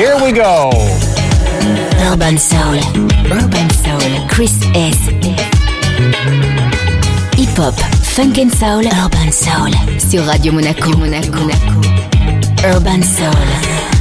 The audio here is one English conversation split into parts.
Here we go. Urban Soul. Urban Soul. Chris S. Hip Hop. Funk and Soul. Urban Soul. Sur Radio Monaco. Monaco. Urban Soul.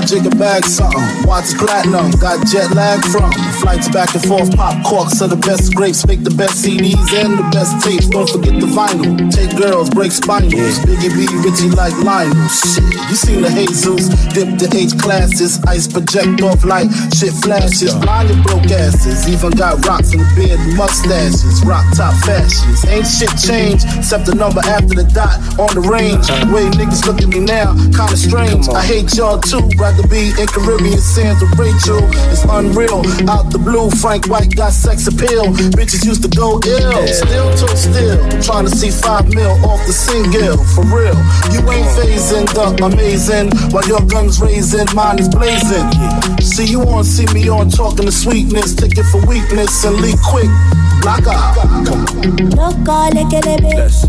Jigger bag something. Watch platinum, got jet lag from flights back and forth. Pop corks are the best grapes, make the best CDs and the best tapes. Don't forget the vinyl. Take girls, break spinals. Biggie B, Richie like Lionel. Shit, you seen the Jesus? Dip the H classes, ice project off light. Shit flashes, blinded broke asses. Even got rocks in the beard, mustaches. Rock top fashions. Ain't shit changed except the number after the dot on the range. Way niggas look at me now, kinda strange. I hate y'all too, rather be in Caribbean sands with Rachel. It's unreal. Out the blue, Frank White got sex appeal. Bitches used to go ill. Still to still. Trying to see five mil off the single. For real. You ain't phasing the amazing. While your gun's raising, mine is blazing. See you on, see me on, talking to sweetness. Take it for weakness and leak quick. Black out. No call it,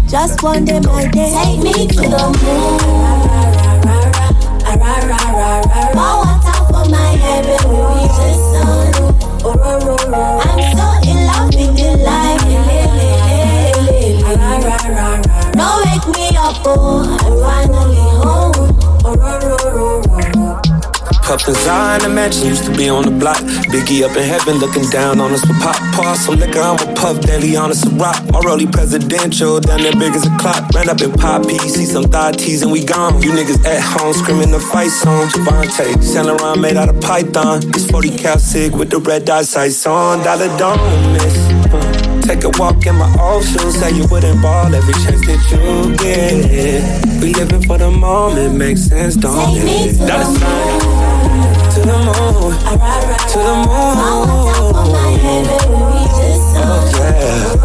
just one day, my day. Take me to the moon. No wake me up, oh, I'm finally home. Puffin' Zion, the mansion used to be on the block. Biggie up in heaven looking down on us with pop. Pour some liquor, I'm a puff daily on us a rock. My rollie presidential, down there big as a clock. Ran up in Poppy, see some thigh tees and we gone. You niggas at home screaming the fight song. Javante, Saint Laurent made out of python. This 40 cal sig with the red dot sights on. Dollar don't miss. Take a walk in my old shoes, say you wouldn't ball every chance that you get. We living for the moment, makes sense, don't it? Dollar sign to the moon, to the moon. Oh yeah.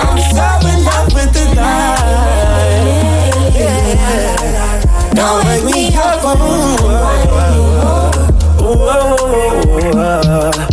I'm so in love with the light. Yeah. Don't wake me up. We hit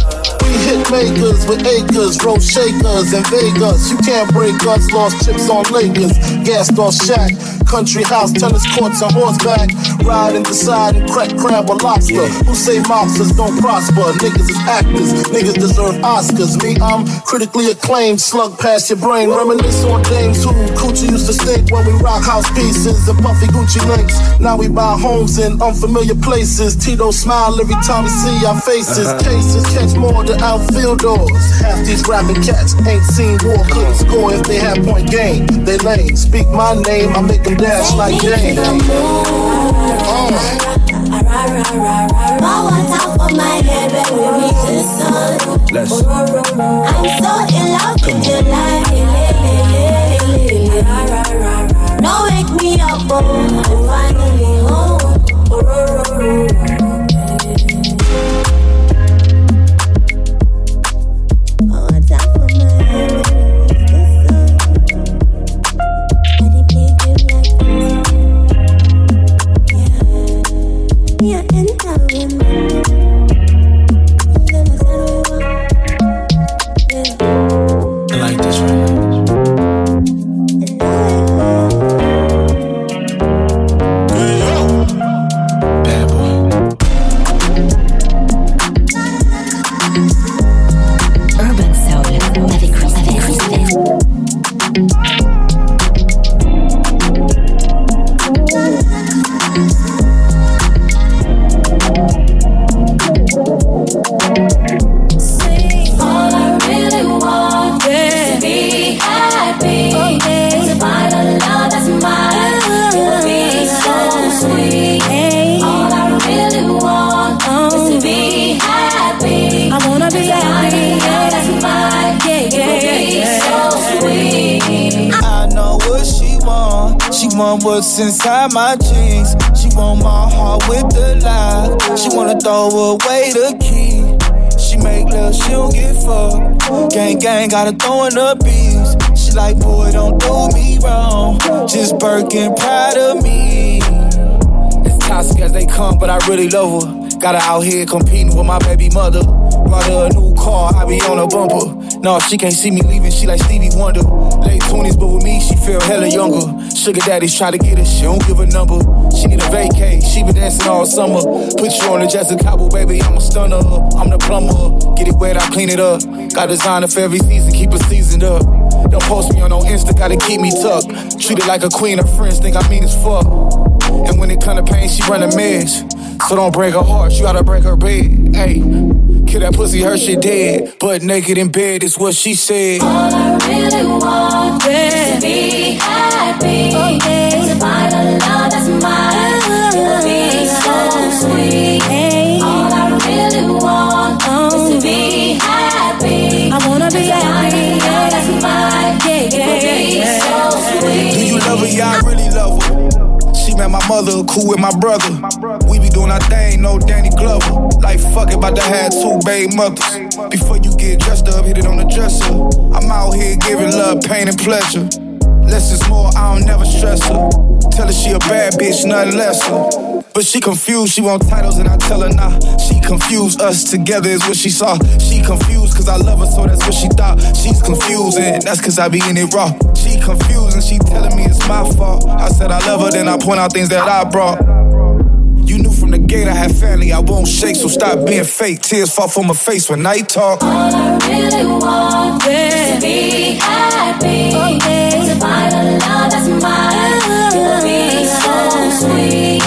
makers with acres, road shakers and Vegas. You can't break us, lost chips on Lakers, gassed off Shaq. Country house, tennis courts, and horseback. Riding decide and crack crab or lobster. Who say mobsters don't prosper? Niggas is actors, niggas deserve Oscars. Me, I'm critically acclaimed, slug past your brain. Reminisce on dames who coochie used to stink when we rock house pieces and puffy Gucci links. Now we buy homes in unfamiliar places. Tito smile every time we see our faces. Uh-huh. Cases catch more than outfielders. Half these rapping cats ain't seen war, couldn't score if they had point game. They lame. Speak my name, I make them dash like Jane. Your wake me up, oh, I'm finally. What's inside my jeans. She want my heart with the lie. She wanna throw away the key. She make love, she don't get fucked. Gang, gang, gotta throw in the beats. She like, boy, don't do me wrong. Just Birkin, proud of me. As toxic as they come, but I really love her. Got her out here competing with my baby mother. Brought her a new car, I be on a bumper. No, she can't see me leaving, she like Stevie Wonder. Late 20s, but with me, she feel hella younger. Sugar daddies try to get her, she don't give a number. She need a vacay, she been dancing all summer. Put you on the Jessica Cowboy, baby, I'm a stunner. I'm the plumber, get it wet, I clean it up. Got designer for every season, keep it seasoned up. Don't post me on no Insta, gotta keep me tucked. Treat it like a queen, her friends think I mean as fuck. And when it come to pain, she run a mess. So don't break her heart, you gotta break her bed. Hey, kill that pussy, her shit dead. But naked in bed is what she said. All I really want is to be happy. Okay. To find a love that's mine. To be so sweet. All I really want is to be happy. I wanna be happy. That's mine. Yeah, yeah, yeah. So sweet. Do you love her? Yeah, I really love her. She met my mother, cool with my brother. We be doing our thing, no Danny Glover. Like fuck it, about to have two baby mothers. Before you get dressed up, hit it on the dresser. I'm out here giving love, pain, and pleasure. Less is more, I don't never stress her. Tell her she a bad bitch, nothing lesser. But she confused, she want titles, and I tell her nah. She confused, us together is what she saw. She confused, cause I love her, so that's what she thought. She's confusing, that's cause I be in it raw. She confused, and she telling me it's my fault. I said I love her, then I point out things that I brought. You knew from the gate I had family, I won't shake, so stop being fake. Tears fall from my face when I talk. All I really want is to be happy. To find a love that's mine. To be so sweet.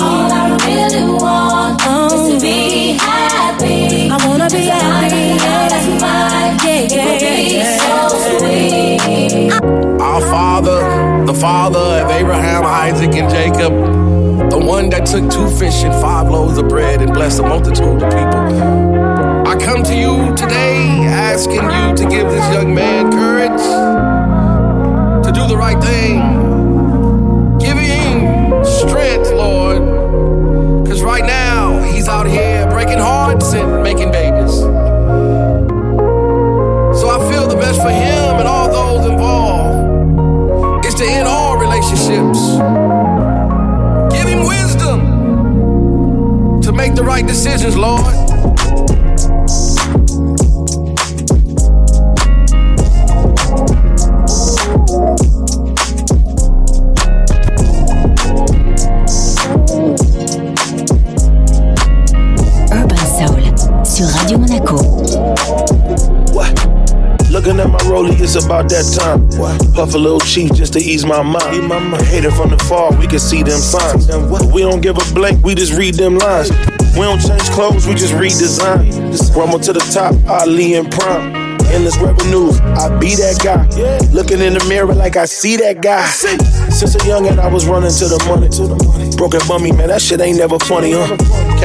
All I really want is to be happy. I wanna be happy. That's mine. To be so sweet. Our father, the father of Abraham, Isaac, and Jacob, the one that took two fish and five loaves of bread and blessed a multitude of people. I come to you today asking you to give this young man Puff a little cheese just to ease my mind. Hater from the far, we can see them signs. We don't give a blank, we just read them lines. We don't change clothes, we just redesign. Just rumble to the top, Ali and Prime. Endless revenues, I be that guy. Looking in the mirror like I see that guy. Since a young youngin', I was running to the money. Broken bummy, man, that shit ain't never funny, huh?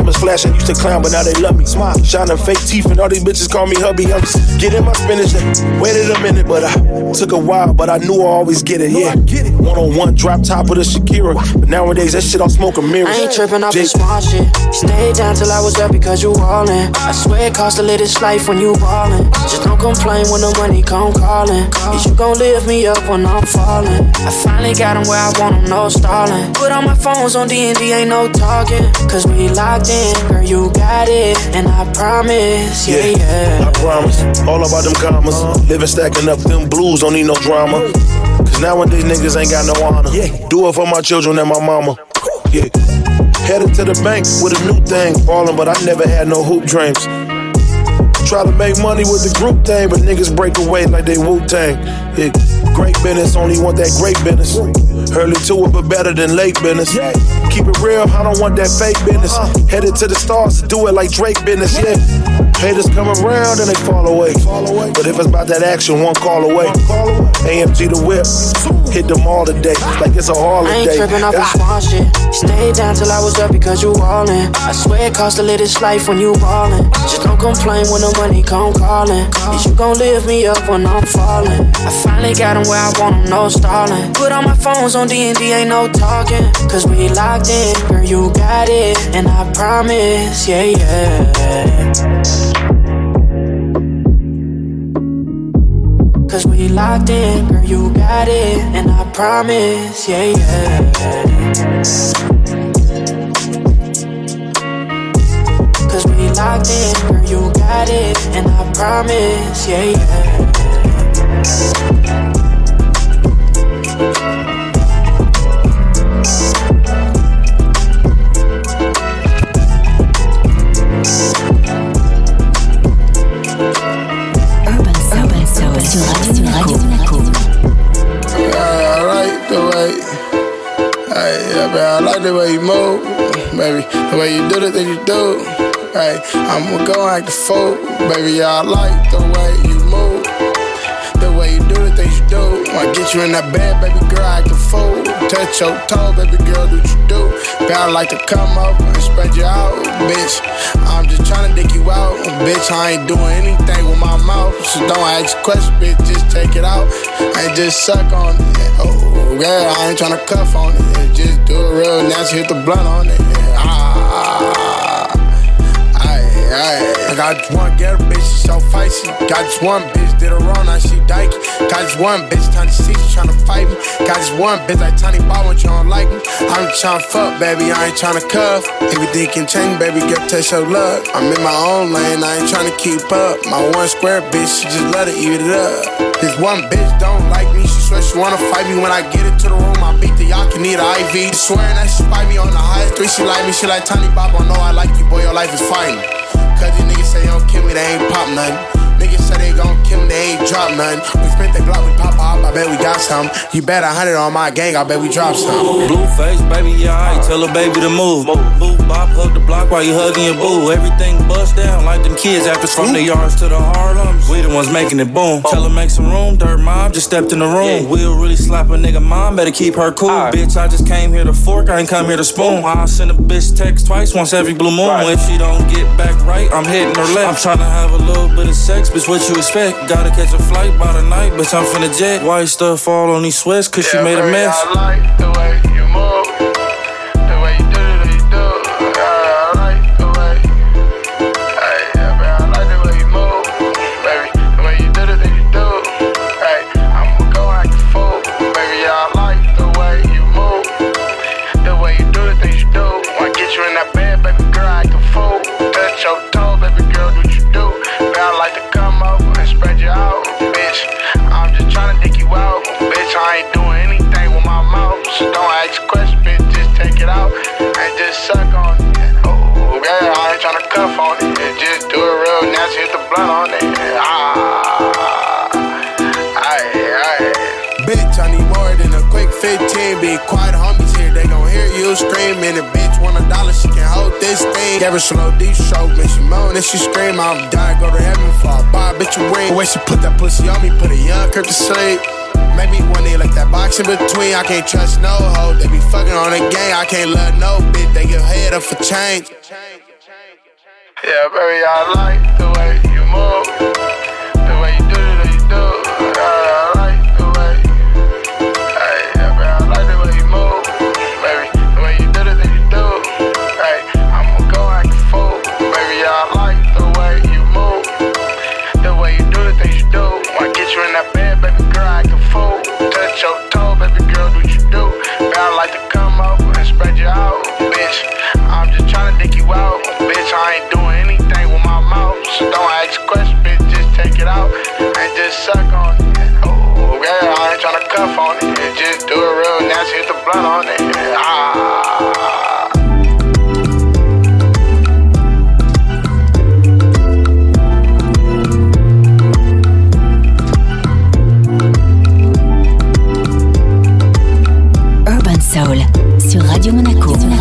Cameras flashing, used to clown, but now they love me. Smile, shining fake teeth, and all these bitches call me hubby. I'm just getting my spinach. Waited a minute, but I took a while, but I knew I always get it. Yeah, one on one, drop top of the Shakira. But nowadays, that shit on smoke and mirrors. I ain't tripping off the small shit. Stayed down till I was up because you allin'. I swear it costs to live this life when you ballin'. Just don't complain when the money come callin'. Is you gon' lift me up when I'm fallin'? I finally got 'em where I want 'em, no stallin'. Put all my phones on D&D, ain't no talking. Cause we locked in, girl, you got it. And I promise, yeah, yeah. I promise. All about them commas. Uh-huh. Living stacking up them blues, don't need no drama. Cause nowadays niggas ain't got no honor. Yeah. Do it for my children and my mama. Yeah. Headed to the bank with a new thing. Ballin', but I never had no hoop dreams. Try to make money with the group thing, but niggas break away like they Wu Tang. Yeah. Great business, only want that great business. Early to it, but better than late business. Keep it real, I don't want that fake business. Headed to the stars, do it like Drake business, yeah. Haters come around and they fall away. But if it's about that action, one call away. AMG the whip, hit them all today. Like it's a holiday. I ain't tripping off small shit. Stay down till I was up because you ballin'. I swear it cost a little life when you ballin'. Just don't complain when the money come calling. Is you gon' lift me up when I'm fallin'? I finally got him where I want him, no stallin'. Put all my phones on D&D, ain't no talking. Cause we locked in, girl, you got it. And I promise, yeah, yeah. Cause we locked in, girl, you got it. And I promise, yeah, yeah. Cause we locked in, girl, you got it. And I promise, yeah, yeah. The way you move, baby. The way you do the thing you do. Hey, I'm gonna go act the fool, baby. I like the way you move. The way you do the things you do. Wanna get you in that bed, baby girl, act the fool. Touch your toe, baby girl, do what you do. But I like to come up and spread you out, bitch. I'm just trying to dick you out, bitch. I ain't doing anything with my mouth, so don't ask questions, bitch. Just take it out and just suck on it. Oh, yeah, I ain't trying to cuff on it. Just do it real nasty, hit the blunt on it. Ah, aye, aye. I got one girl, bitch, she so feisty. Got this one bitch, did her wrong, now she dykey. Got this one bitch, trying to see, she tryna fight me. Got this one bitch, like Tiny Ball, when you don't like me. I'm tryna fuck, baby, I ain't tryna cuff. Everything can change, baby, get touch your luck. I'm in my own lane, I ain't tryna keep up. My one square bitch, she just let it eat it up. This one bitch don't like me, she swear she wanna fight me when I get into the room. I beat the yacht, can need an IV. Swearing that she fight me on the highest three, she like me, she like Tiny Bob. I know I like you, boy, your life is fine. Cause these niggas say don't kill me, they ain't pop nothing. Niggas say they gon' kill me, they ain't drop nothing. We spent the Glock, we pop off, I bet we got some. You bet a hundred on my gang, I bet we drop some. Blue face, baby, yeah, I tell a baby to move. Boo, bop, hug the block while you hugging your boo. Everything bust down like them kids after from the yards to the Harlems. We the ones making it boom. Tell her make some room, dirt mom just stepped in the room. We'll really slap a nigga mom, better keep her cool. Bitch, I just came here to fork, I ain't come here to spoon. I'll send a bitch text twice, once every blue moon. If she don't get back right, I'm hitting her left. I'm trying to have a little bit of sex, bitch, what you expect? Gotta catch a flight by the night, bitch, I'm finna jet. White stuff all on these sweats, cause she made a mess. I like the way it. Just do it real nasty, hit the blunt on it. Ah, aye, aye. Bitch, I need more than a quick 15. Be quiet, homies here, they gon' hear you screaming. A bitch want a dollar, she can hold this thing. Gave her slow D stroke, man, she moan and she scream. I'm dying, go to heaven for a buy bitch a ring. The way she put that pussy on me, put a young crib to sleep. Make me one day like that box in between. I can't trust no hoe. They be fucking on the gang. I can't love no bitch. They give head up for change. Yeah, baby, I like the way you move. The way you do it, you do. Yeah, I like the way. Hey, yeah, baby, I like the way you move. Baby, the way you do thing you do. Hey, I'ma go act a fool. Baby, I like the way you move. The way you do things you do. Wanna get you in that bed, baby girl, act a fool. Touch your toe, baby girl, do what you do. But I like to come over and spread you out, bitch. You out, bitch. I ain't doing anything with my mouth, so don't ask questions, bitch. Just take it out and just suck on it. Oh, yeah, I ain't tryna cuff on it. Just do it real nasty, hit the blunt on it. Ah. Urban Soul sur Radio Monaco.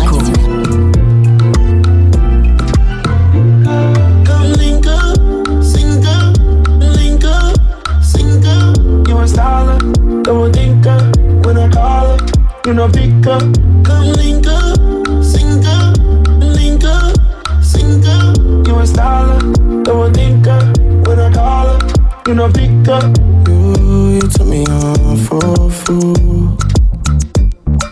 Know, pick up. Come link up, sink up, link up, sink up. You a styler, don't think up. When I call her, you know, pick up. You, you took me on for fool.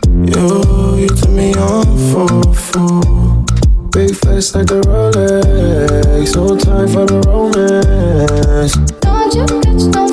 You, you took me on for fool. Big face like the Rolex, no time for the romance. Don't you feelings? Don't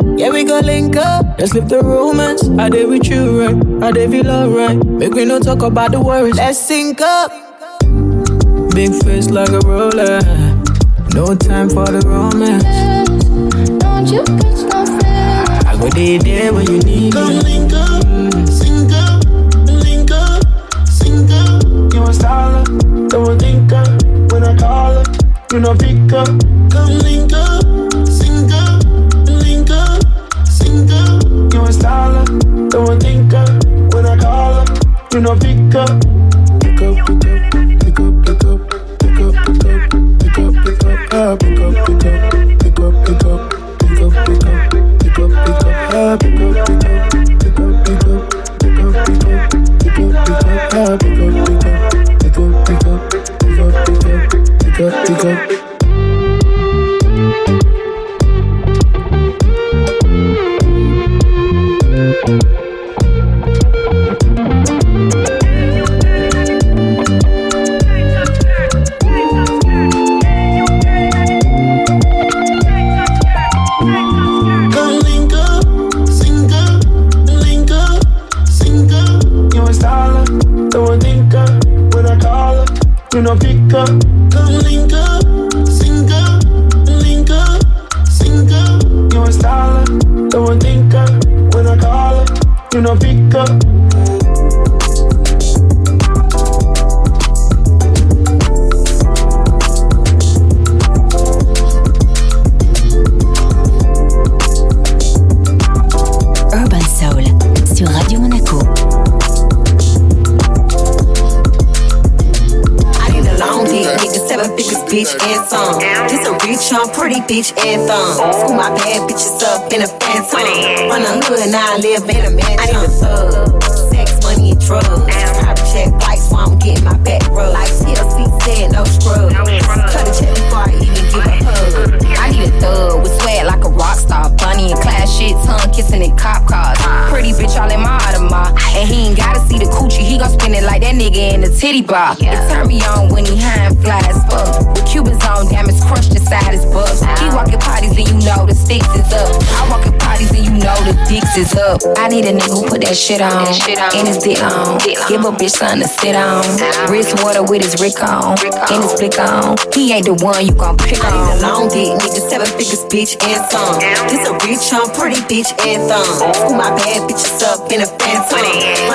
Yeah, we gon' link up. Let's live the romance. I did with you, right? I did feel alright. Make me no talk about the worries. Let's sync up. Big face like a roller. No time for the romance. Don't you catch no feelings? I go there, there when you need Come me. link up, sink up, link up, sink up. You a styler, don't think up. When I call her, you know pick up. Up. You know pick up. Come link up, sink up, link up, sink up. You a styler, don't think up. When I call her, you know pick up. A pretty bitch, and thumb. School my bad bitches up in a phantom. From the hood, now I live in a mansion. I need a thug, sex, money, and drugs. Private check flights while I'm getting my back rubbed. Like TLC said, no scrub. Cut a check before I even give a hug. I need a thug with swag like a rock star. Bunny and class shit, tongue kissing in cop cars. Pretty bitch all in my Audemars. And he ain't gotta see the coochie, he gon' spin it like that nigga in the titty bar. It turn me on when he high and fly as fuck. With Cubans on, diamonds crushed inside his buff. He ah. walking parties and you know the sticks is up. I walk in parties and you know the dicks is up. I need a nigga who put that shit on. And his dick on. Give a bitch something to sit on. Wrist water with his Rick on. And his flick on. He ain't the one you gon' pick I need a long dick, nigga, seven figures, bitch, and some. Just a rich, young, pretty bitch, and thumb. My bad bitches up in a phantom.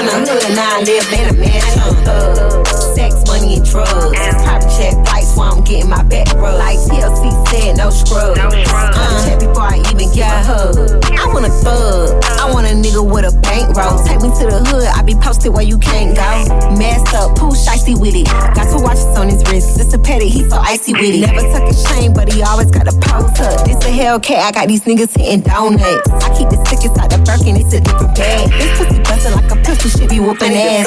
The hood, now I live in a mansion. Thug, sex, money, and drugs. Private check I'm getting my back rubbed. Like TLC said, no scrubs. Uh, check before I even give a hug. I want a thug. I want a nigga with a bankroll. Take me to the hood, I be posted where you can't go. Masked up, pooh shicey with it. Got two watches on his wrist. It's a petty, he so icy with it. Never tuck his chain, but he always got a pose up. This a Hellcat, I got these niggas hitting donuts. I keep the stick inside the Birkin, it's a different bag. This pussy bustin' like a pistol, should be whooping ass.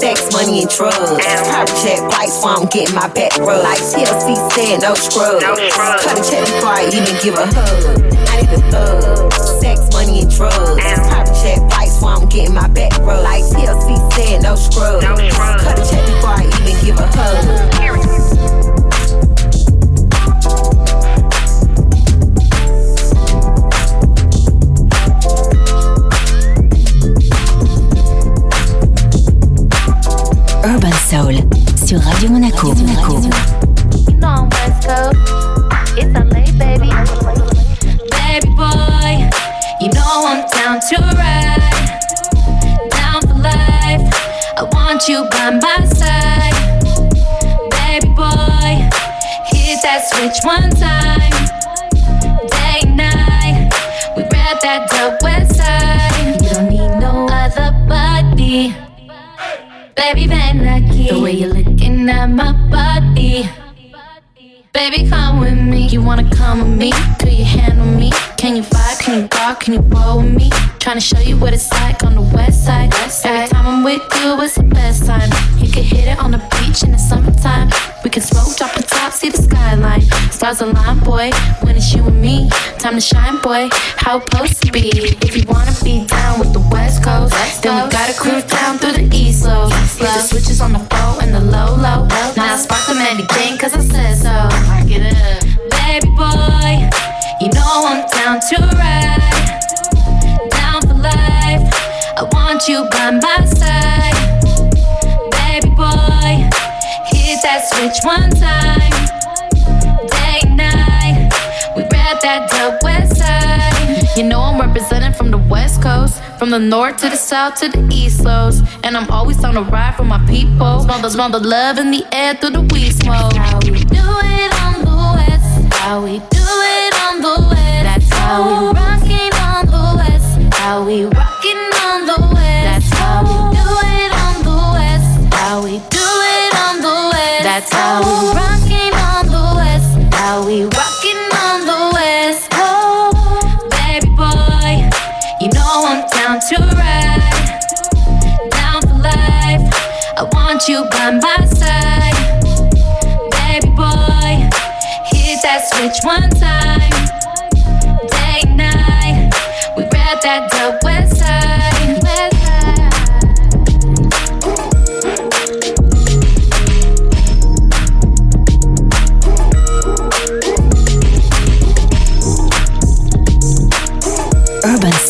Sex, money, and drugs. Private jet flights while I'm getting my back rubbed. Like TLC said, no scrubs. Cut a check before I even give a hug. I need a thug. Sex, money, and drugs. Private jet flights while I'm getting my back rubbed. Like TLC said, no scrubs. Cut a check before I even give a hug. Urban Soul sur Radio Monaco. You know I'm West Coast. It's LA, baby. Baby boy, you know I'm down to ride. Down for life. I want you by my side. Baby boy. Hit that switch one time. Day night, we read that dope west side. You don't need no other body. Baby, Van lucky. The way you're looking at my body. Baby, come with me. You wanna come with me? Do you handle me? Can you vibe? Can you walk? Can you roll with me? Trying to show you what it's like on the west side. Every time I'm with you, it's the best time. You can hit it on the beach in the summertime. We can smoke, drop the top, see the skyline. Stars align, boy. When it's you and me, time to shine, boy. How it supposed to be? If you wanna be down with the west coast, then we gotta cruise down through the east low. Hit the switches on the low and the low low. Now I spark them anything, cause I want you by my side. Baby boy, hit that switch one time. Day and night, we read that dope west side. You know I'm representing from the west coast, from the north to the south to the east coast, and I'm always on the ride for my people. Smell the smell the love in the air through the weed smoke. How we do it on the west, how we do it on the west. That's how we rockin' on the west, how we rockin' how we do it on the west. That's how we rockin' on the west, how we rockin' on the west. Oh, baby boy, you know I'm down to ride, down for life. I want you by my side, baby boy. Hit that switch one time,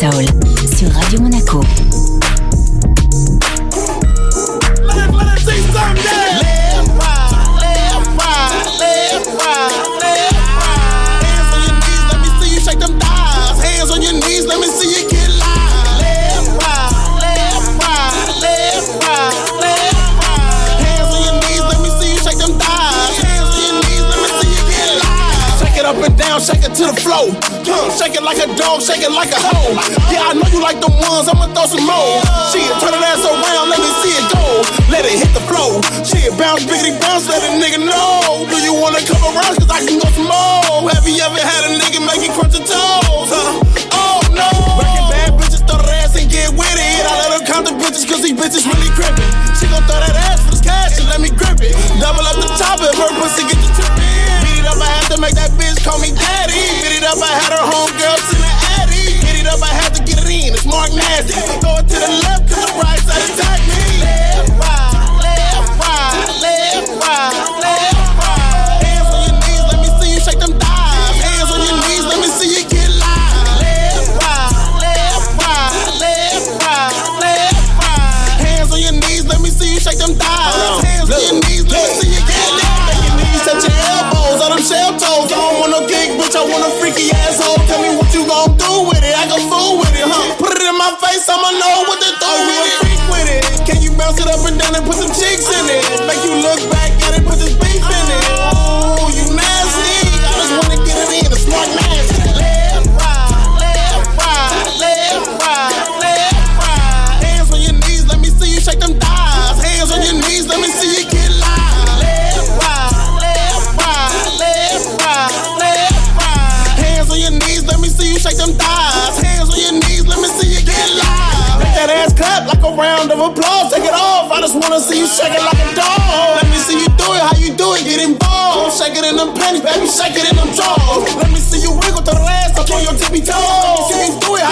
Soul sur Radio Monaco. Up and down, shake it to the flow. Huh, Shake it like a dog, shake it like a hoe. Yeah, I know you like them ones, I'ma throw some more. Shit, turn that ass around, let me see it go. Let it hit the flow. Shit, bounce, biggity bounce, let a nigga know. Do you wanna come around? Cause I can go some more. Have you ever had a nigga make you crunch your toes? Huh? Oh no. Working bad bitches, throw that ass and get with it. I let her count the bitches cause these bitches really crippin'. She gon' throw that ass for this cash and let me grip it. Double up the top if her pussy get the trippin'. Beat it up, I had to make that bitch call me up, I had her the addy. Beat it up, I had to get it in. It's Mark Nasty. Throw it to the left, it in my face, I'ma know what to do with it. Freak with it. Can you bounce it up and down and put some cheeks in it? Make you look back wanna see you shake it like a dog. Let me see you do it, how you do it, get involved. Shake it in them panties, baby, shake it in them drawers. Let me see you wiggle to the ass up on your tippy toes. Let me see you do it,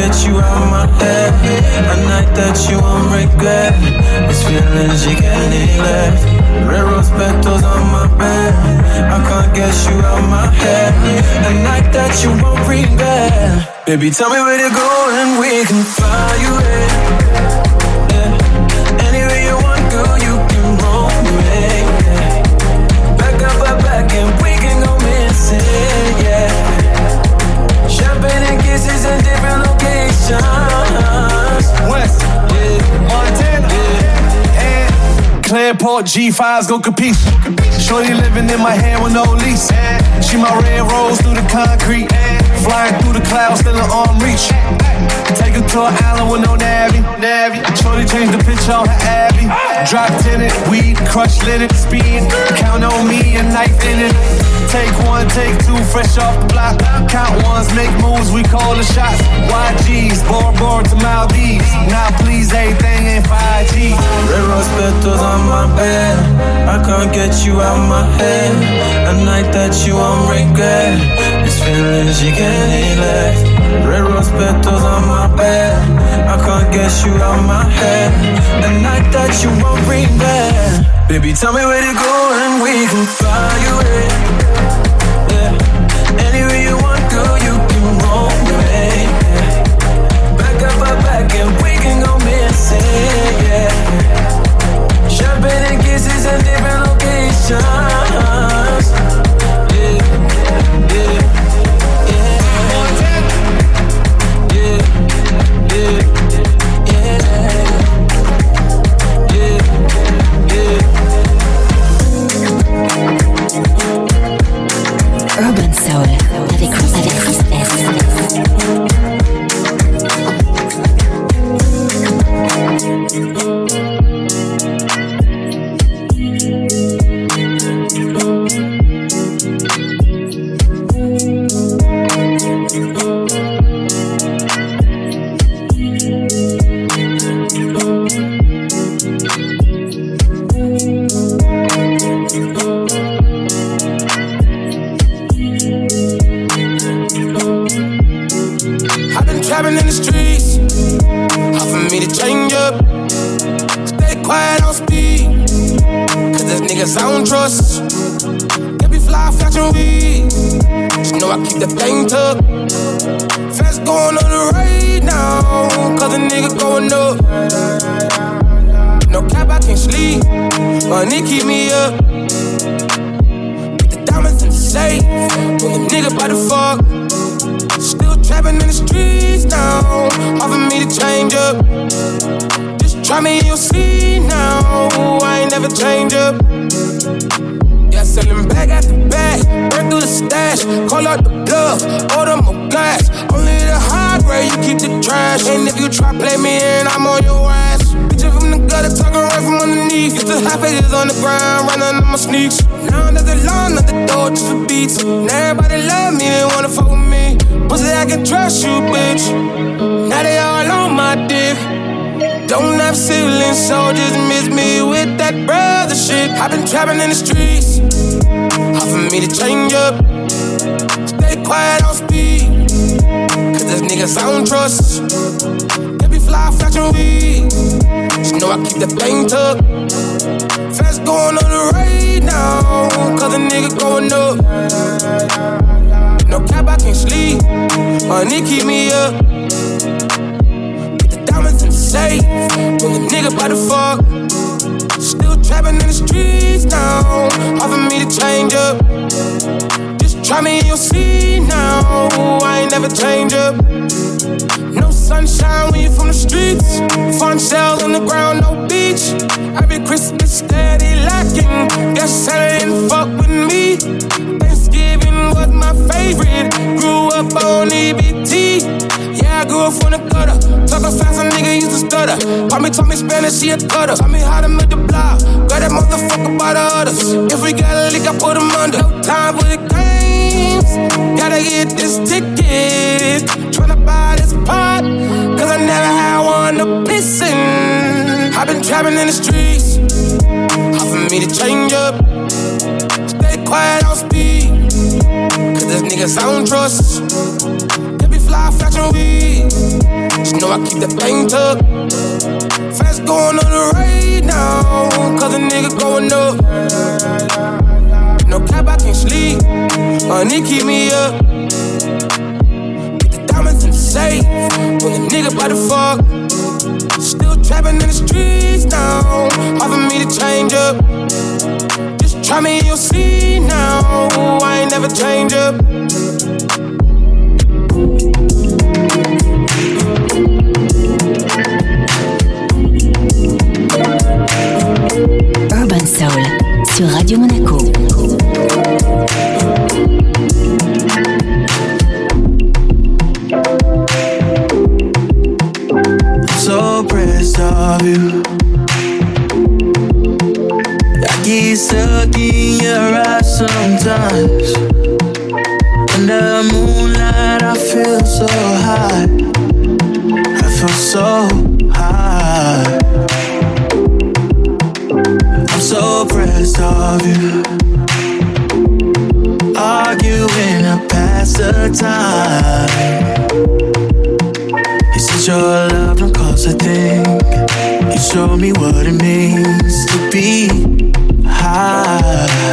get you out my head. A night that you won't regret. These feelings you can't neglect. Red rose petals on my bed. I can't get you out my head. A night that you won't regret. Baby, tell me where to go and we can fly away. Clearport G5s go compete. Shorty living in my hand with no lease. She my red rose through the concrete. Flying through the clouds, still in arm reach. Take her to an island with no navy. Shorty changed the picture on her Abby. Drop tenant, weed, crush linen, speed. Count on me, a knife in it. Take one, take two, fresh off the block. Count ones, make moves, we call the shots. YGs, born born to Maldives. Now please, everything ain't 5G. Red rose petals on my bed. I can't get you out my head. A night that you won't regret. These feelings you can't neglect. Red rose petals on my bed. I can't get you out my head. A night that you won't regret. Baby, tell me where to go and we can fly away. Yeah. Anywhere you want, girl, you can roll me. Yeah. Back up, up, back, and we can go missing. Yeah. Champagne and kisses in different locations. Yeah, yeah. Niggas I don't trust. They be fly, flashing weed, just know I keep the thing tucked. Fast going on the right now, cause the nigga going up. No cap, I can't sleep, money keep me up. Put the diamonds in the safe, when the nigga by the fuck. Still trapping in the streets now. For me to change up. Try me, you'll see now. I ain't never change up. Yeah, selling bag after bag. Burn through the stash. Call out the bluff. Order more gas. Only the high grade, you keep the trash. And if you try play me in, I'm on your ass. Bitch from the gutter, talking right from underneath. Get the half pages on the ground, running on my sneaks. Now there's a line at the door just for beats. Now everybody love me, they wanna fuck with me. Pussy, I can trust you, bitch. Now they all on my dick. Don't have ceilings, so just miss me with that brother shit. I've been trapping in the streets, hard for me to change up. Stay quiet on speed, cause there's niggas I don't trust. They be fly, flashing weed, just know I keep the thing tucked. Fast going on the right now, cause the nigga going up. No cap, I can't sleep. Money keep me up. Safe. When the nigga by the fuck. Still trapping in the streets now. For me to change up. Just try me and you'll see now. I ain't never change up. No sunshine when you from the streets. Fun shells on the ground, no beach. Every Christmas steady lacking. Guess Santa didn't fuck with me. Thanksgiving was my favorite. Grew up on EBT. I up from the gutter. Talking fast, a nigga used to stutter. Mommy taught me Spanish, she a cutter. Taught me how to make the block. Got that motherfucker by the others. If we got a leak, I put them under. No time for the games. Gotta get this ticket. Tryna buy this pot. Cause I never had one to listen. I've been trapping in the streets. Hard for me to change up. Stay quiet on speed. Cause there's niggas I don't trust. Be fashion weed. Just know I keep the thing tucked. Fast going on the raid now. Cause the nigga going up. No cap, I can't sleep. Money keep me up. Put the diamonds in the safe. When the nigga by the fuck. Still trapping in the streets now. For me to change up. Just try me, you'll see now. I ain't never change up. Urban Soul sur Radio Monaco. so pressed of you. I get stuck in your eyes sometimes. Under the moonlight, I feel so high. I feel so high. I'm pressed of you. Arguing to pass the time. Is it your love don't cost a thing? You show me what it means to be high.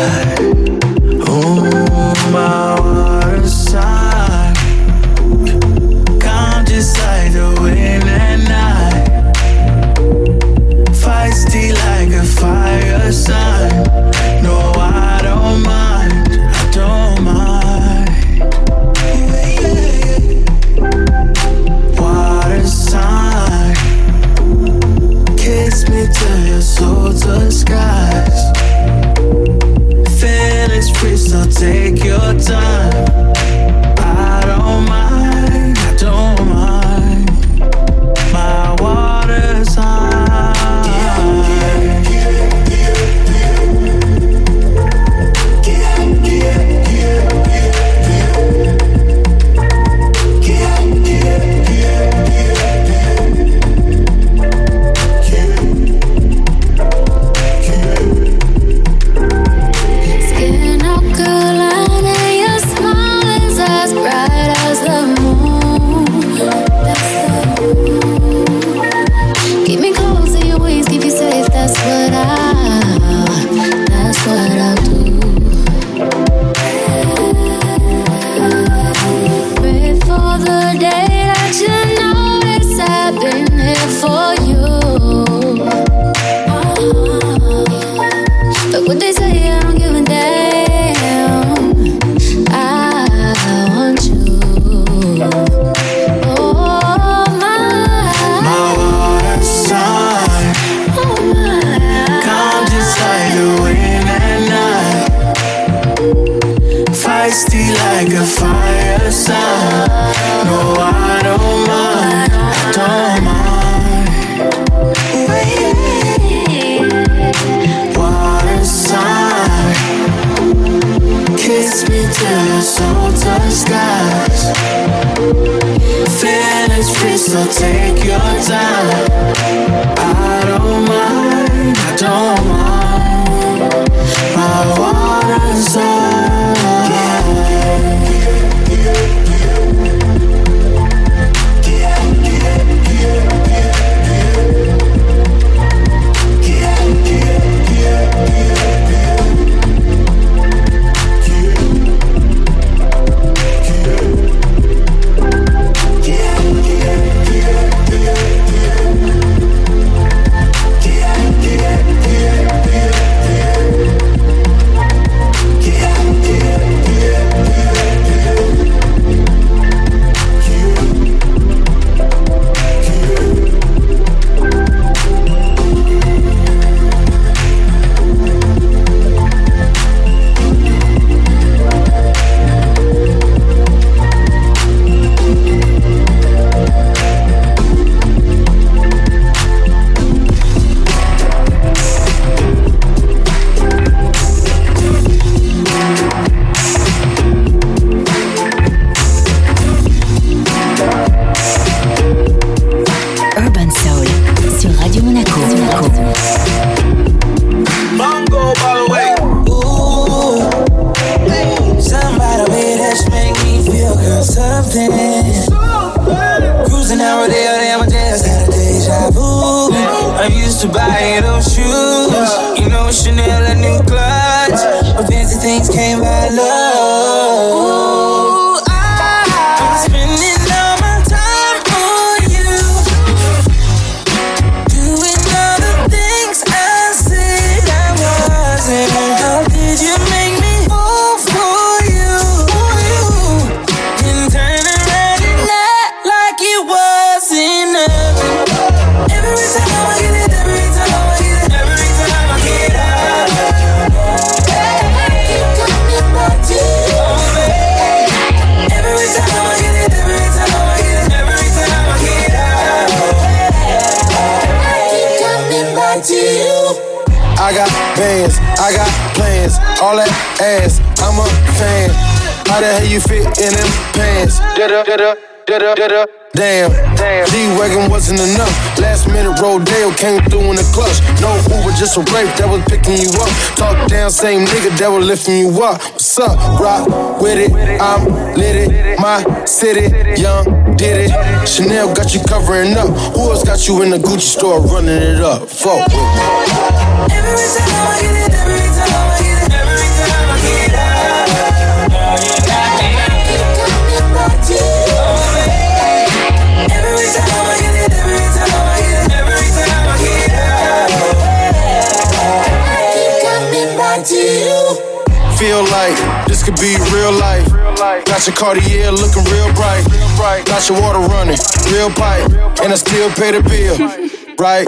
Love. In them pants? Damn, G-Wagon wasn't enough. Last minute Rodeo came through in the clutch. No Uber, just a Wraith that was picking you up. Talk down, same nigga that was lifting you up. What's up? Rock with it, I'm lit it. My city, young, did it. Chanel got you covering up. Who else got you in the Gucci store running it up? Fuck with me. Every time I get could be real life. Got your Cartier looking real bright. Got your water running, real pipe. And I still pay the bill, right?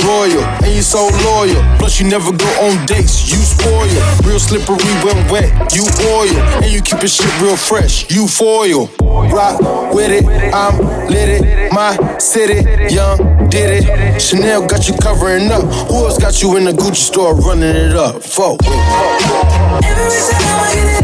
Royal, and you so loyal. Plus, you never go on dates, you spoil. Real slippery when wet, you oil. And you keep your shit real fresh, you foil. Rock with it, I'm lit it. My city, young, did it. Chanel got you covering up. Who else got you in the Gucci store running it up? Fuck. Every time I get it,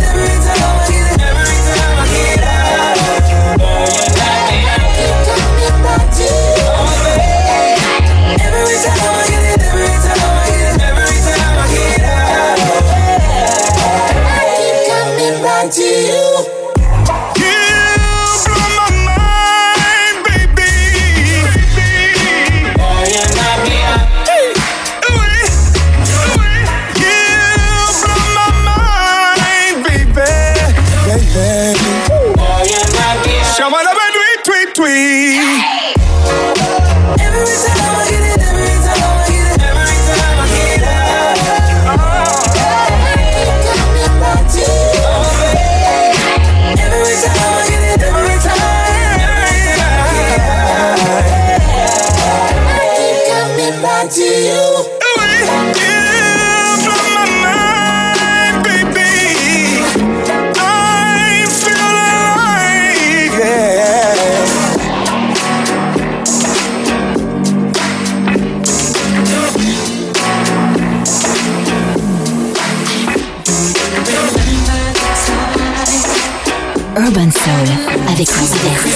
Christophe.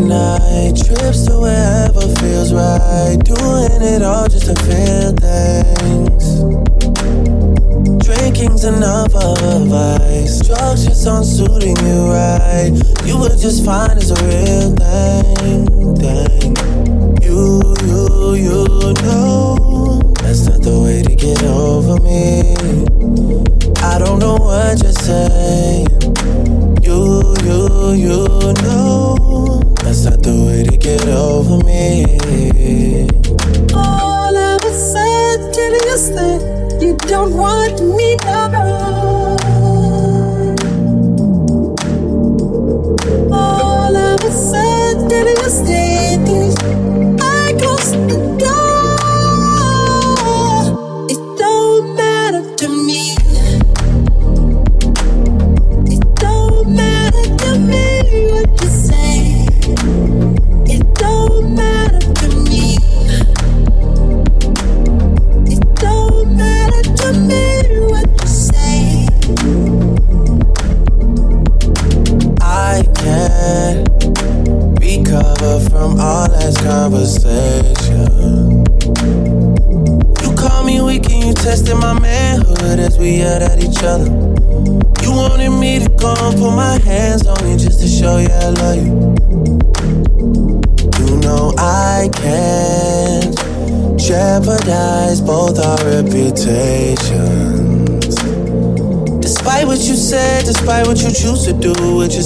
Night. Trips to wherever feels right. Doing it all just to feel things. Drinking's enough of a vice. Drugs just aren't suiting you right. You were just fine as a real thing. thing. You, you, you know. That's not the way to get over me. I don't know what you're saying. You, you, you know that's not the way to get over me. All of a sudden you say you don't want me more. All of a sudden you say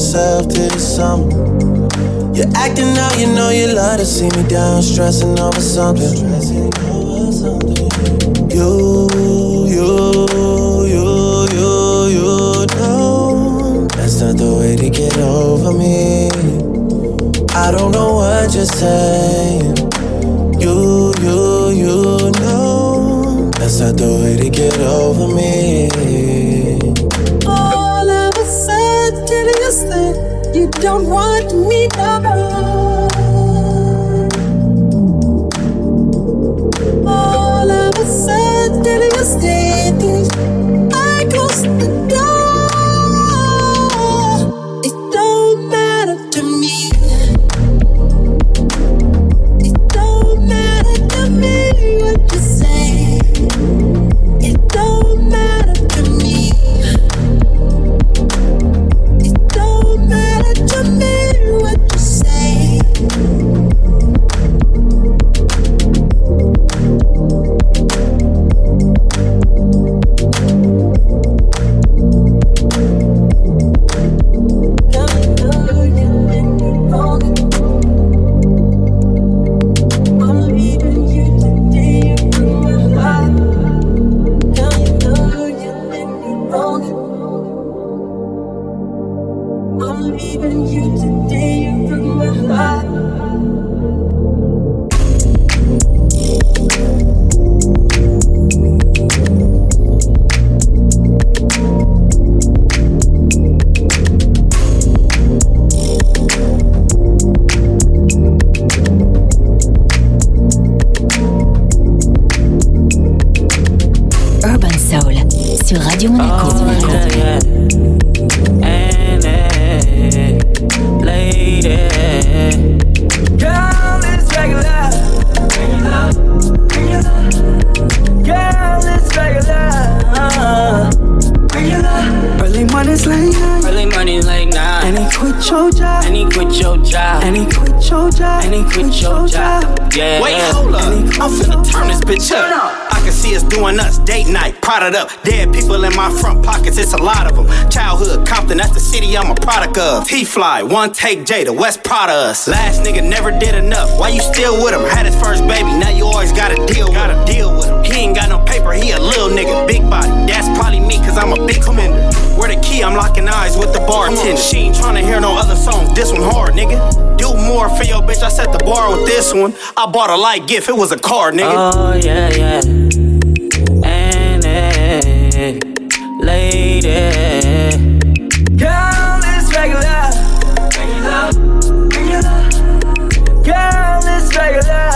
yourself this summer. You're acting out, you know you love to see me down, stressing over something. You, you, you, you, you know that's not the way to get over me. I don't know what you're saying. You, you, you know that's not the way to get over me. Sudden you don't want me no more. All of a sudden you said sur Radio Monaco. lady. Early mornings late night. Early mornings late. And he quit your job. And he quit your job. And he quit your job. And he quit your job. Yeah. Wait, hold up. I'm finna turn this bitch up. I can see us doing us date night, prodded up. Dead people in my front pockets, it's a lot of them. Childhood Compton, that's the city I'm a product of. T Fly, one take Jada, West proud of us. Last nigga never did enough. Why you still with him? Had his first baby, now you always gotta deal with gotta deal with him. He ain't got no paper, he a little nigga, big body. That's probably me, cause I'm a big spender. Where the key, I'm locking eyes with the bartender. She ain't tryna hear no other songs, this one hard, nigga. Do more for your bitch, I set the bar with this one. I bought a light gift, it was a car, nigga. Oh, yeah, yeah. And eh, lady. Girl, it's regular. Regular. Regular. Girl, it's regular.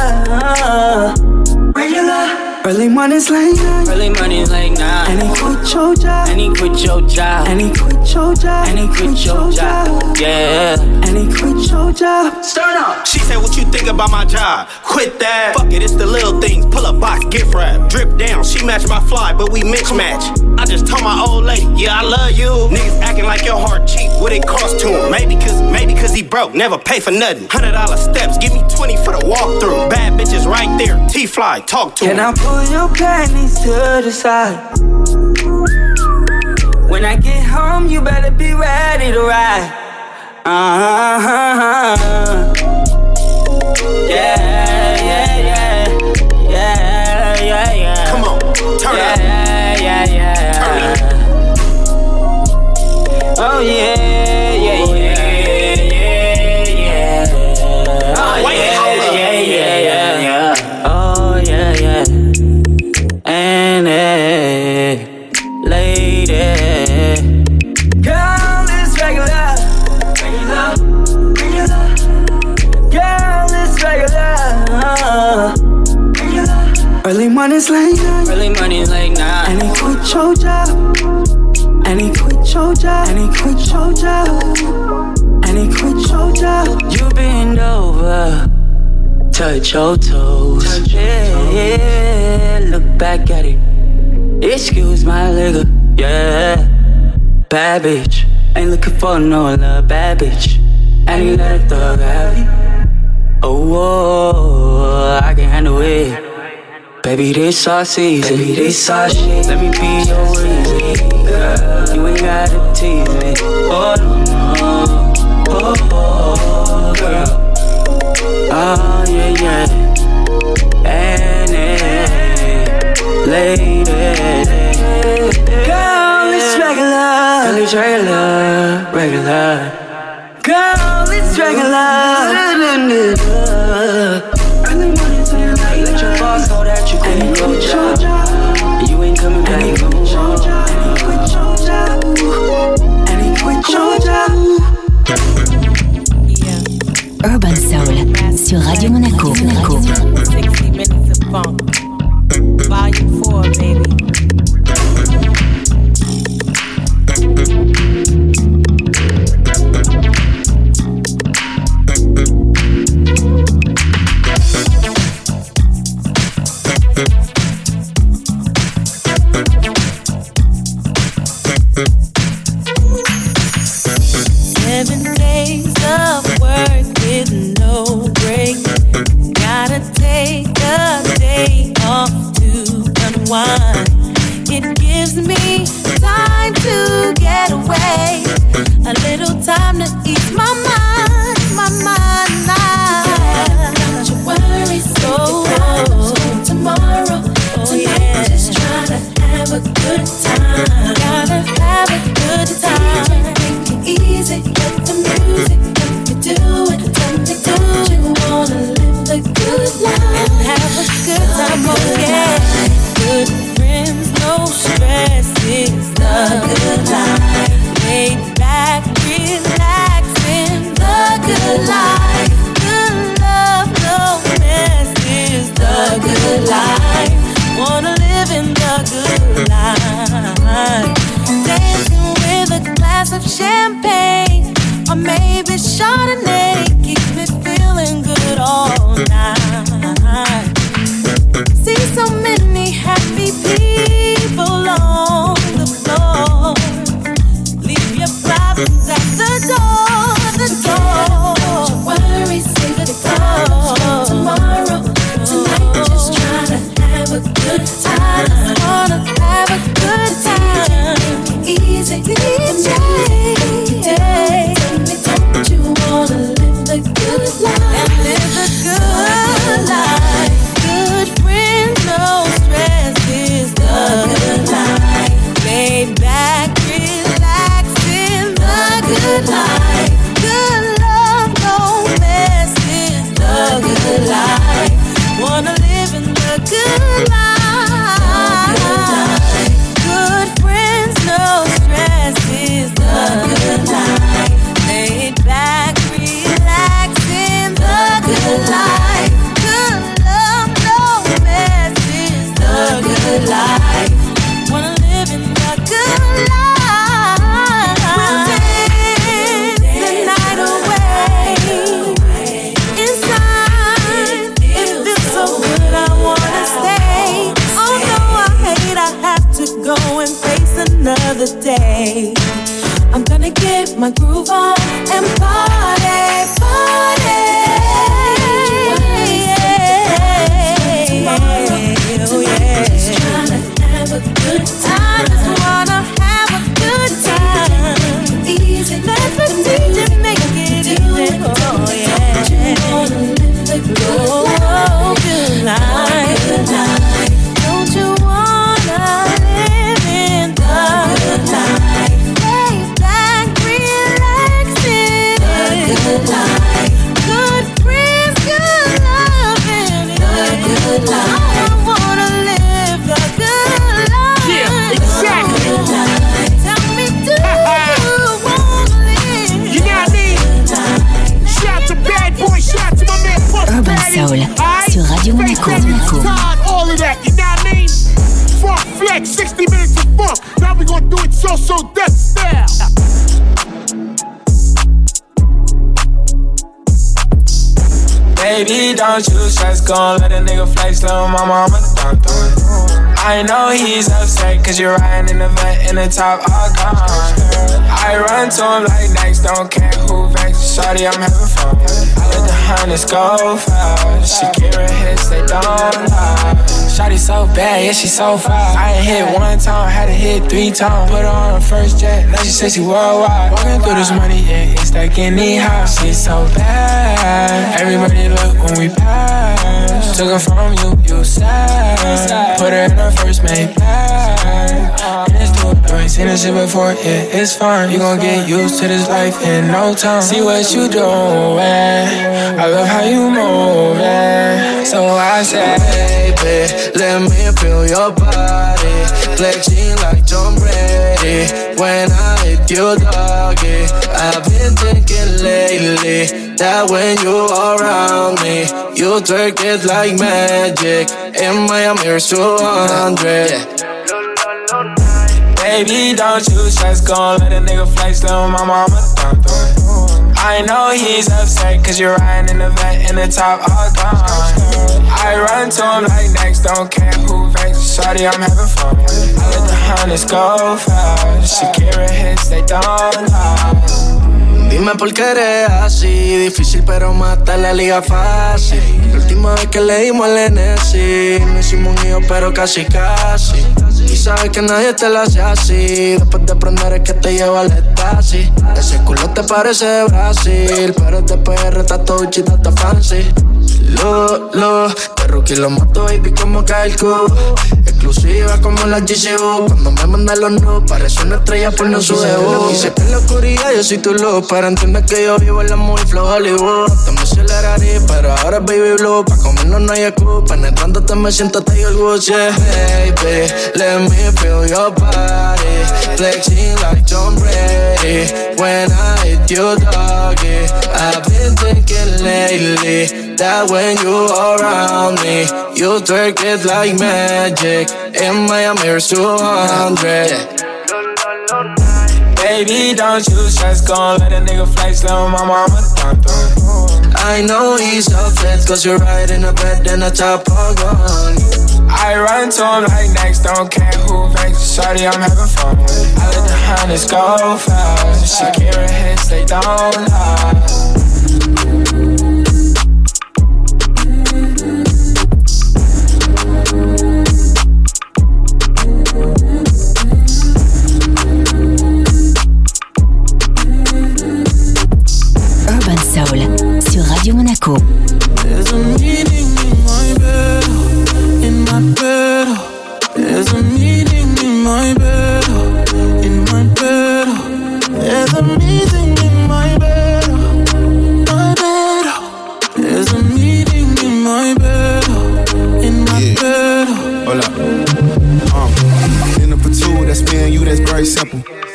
regular. Early mornings late night. Early mornings late night. And he quit your job. And he quit your job. And he quit your job. And he quit your job. Yeah. And he quit your job. Start up. She said, What you think about my job? Quit that. Fuck it, it's the little things. Pull a box, gift wrap. Drip down. She match my fly, but we mismatch. I just told my old lady, Yeah, I love you. Niggas acting like your heart cheap. What it cost to him? Maybe cause, maybe cause he broke. Never pay for nothing. Hundred dollar steps. Give me 20 for the walkthrough. Bad bitches right there. T Fly, talk to Can him. I pull your panties to the side? When I get home, you better be ready to ride. Uh-huh. nigga, yeah. Bad bitch, ain't looking for no love, bad bitch. I need that thug have it. Oh, whoa, I can handle it. Baby, this our season. Baby, this our shit. Let me be your reason. Girl, you ain't gotta tease me. Oh, no. Oh, oh, girl. Oh, yeah, yeah. And, yeah. Lady regular. Girl, regular, regular. Girl, it's regular. Let your boss know that you quit your, job. You ain't coming back. And he quit your job. And he quit your job. Urban Soul sur Radio Monaco. Minutes of funk. never good. my groove on. So death. Baby, don't you stress, gon' let a nigga flex, little mama, I'ma it. I know he's upset, cause you're riding in the Vette in the top, all gone. I run to him like next, don't care who vex. Shorty, I'm having fun. I let the hunters go fast. Shakira hits, they don't lie. Shorty so bad, yeah, she so fast. I ain't hit one time, had to hit three times. Put her on her first jet, now she says she worldwide. Walking through this money, yeah, it's like any house. She's so bad. Everybody when we pass. Took her from you, you sad. Put her in her first mate bag. It's you ain't seen this shit before, yeah, it's fine. You gon' get used to this life in no time. See what you doing. I love how you moving. So I say, baby, let me feel your body. Flexing like Tom Brady. When I hit you, doggy. I've been thinking lately that when you're around me, you twerk it like magic. In Miami, here's 200. Baby, don't you stress, gon' let a nigga flex, little mama, I'ma it. I know he's upset, cause you're riding in the Vette in the top, all gone. I run to him like next, don't care who vex. Shorty, I'm having fun. I let the hunters go fast. Shakira hits, they don't lie. Dime por qué eres así, difícil pero mata la liga fácil. La última vez que le dimos al NSI, no hicimos un hijo pero casi casi. Y sabes que nadie te la hace así, después de aprender es que te lleva al estasis. Ese culo te parece de Brasil, pero después está todo chita, está fancy. Lo, lo, de rookie lo mato, baby, como calco. Exclusiva como la GCU. Cuando me mandan los no, parece una estrella por no su debut. Y sé que en la oscuridad yo soy tu luz. Para entender que yo vivo en la muy flow Hollywood. Te me pero ahora baby blue. Pa' comernos no hay excusa. Penetrándote me siento Tiger Woods, yeah. Baby, let me feel your body. Flexing like Tom Brady. When I hit you, doggy. I've been thinking lately that when you around me, you twerk it like magic. In Miami, here's 200. Baby, don't you stress, gon' let a nigga flex, mama, I'ma done through it. I know he's upset, cause you're in the bed and the top all gone. I run to him like next, don't care who vex. Sorry, I'm having fun. I let the hunters go fast. Shakira hits, they don't lie.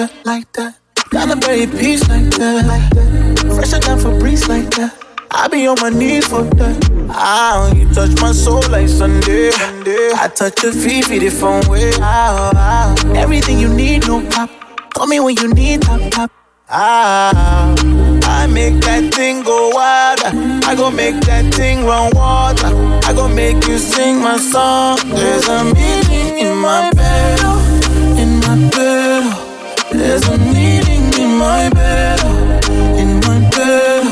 that, like that. bury peace like that. Fresh enough for breeze like that. I be on my knees for that. Ah, you touch my soul like Sunday. I touch your feet, feet different way. Ah, ah, everything you need, no pop. Call me when you need top, top. Ah, I make that thing go wild. I go make that thing run water. I go make you sing my song. There's a meaning in my bed. There's a meaning in my bed, in my bed.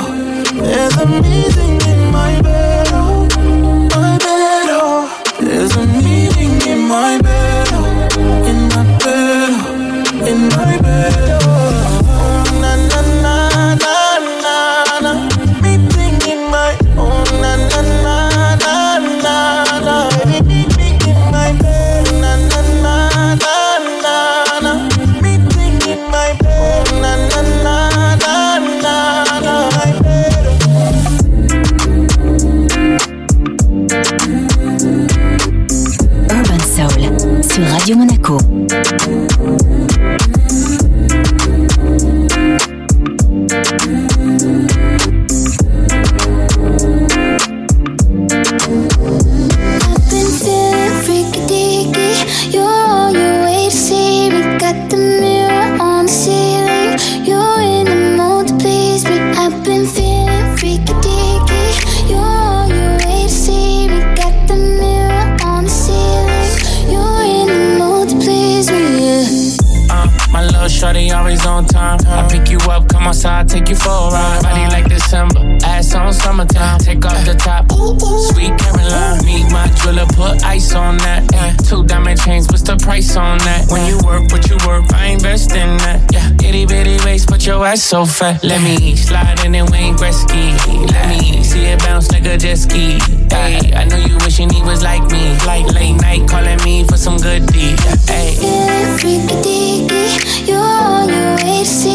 There's a meaning in my bed, my bed. There's a meaning in my bed, in my bed, in my bed. so fat. Let me slide in and Wayne Gretzky. Let me see it bounce like a jet ski. Hey, I know you wishing he was like me. Like late night calling me for some good deed. Hey. Feeling freaky deaky. You're on your way to see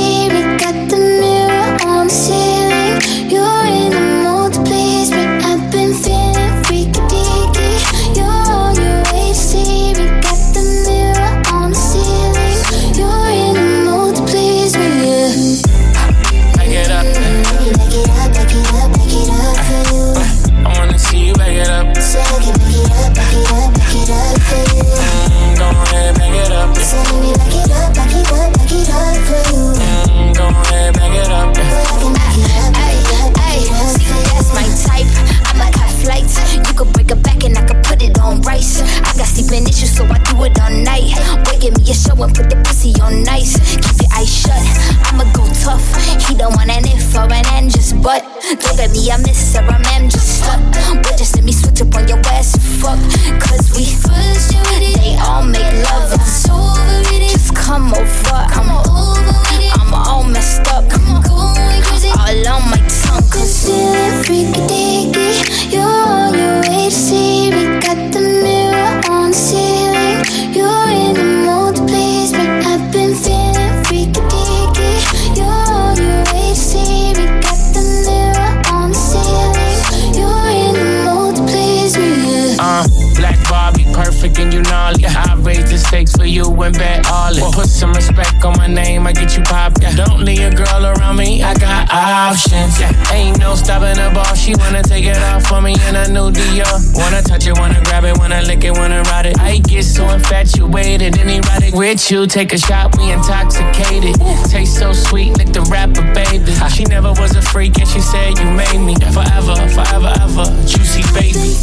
stopping the ball. She wanna take it off for me in a new Dior. Wanna touch it, wanna grab it, wanna lick it, wanna ride it. I get so infatuated any ride it with you. Take a shot, we intoxicated. Taste so sweet, lick the rapper, baby. She never was a freak and she said you made me forever, forever, ever. Juicy baby.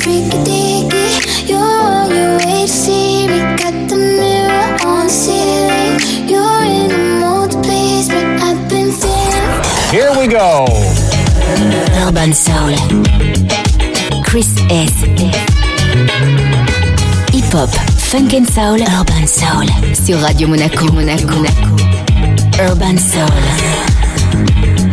Freaky. You're on your way to see me. Got the mirror on the ceiling. You're in the mood please. I've been feeling. Here we go. Urban Soul. Chris S. Hip Hop, Funk and Soul, Urban Soul. Sur Radio Monaco, Monaco, Monaco. Urban Soul.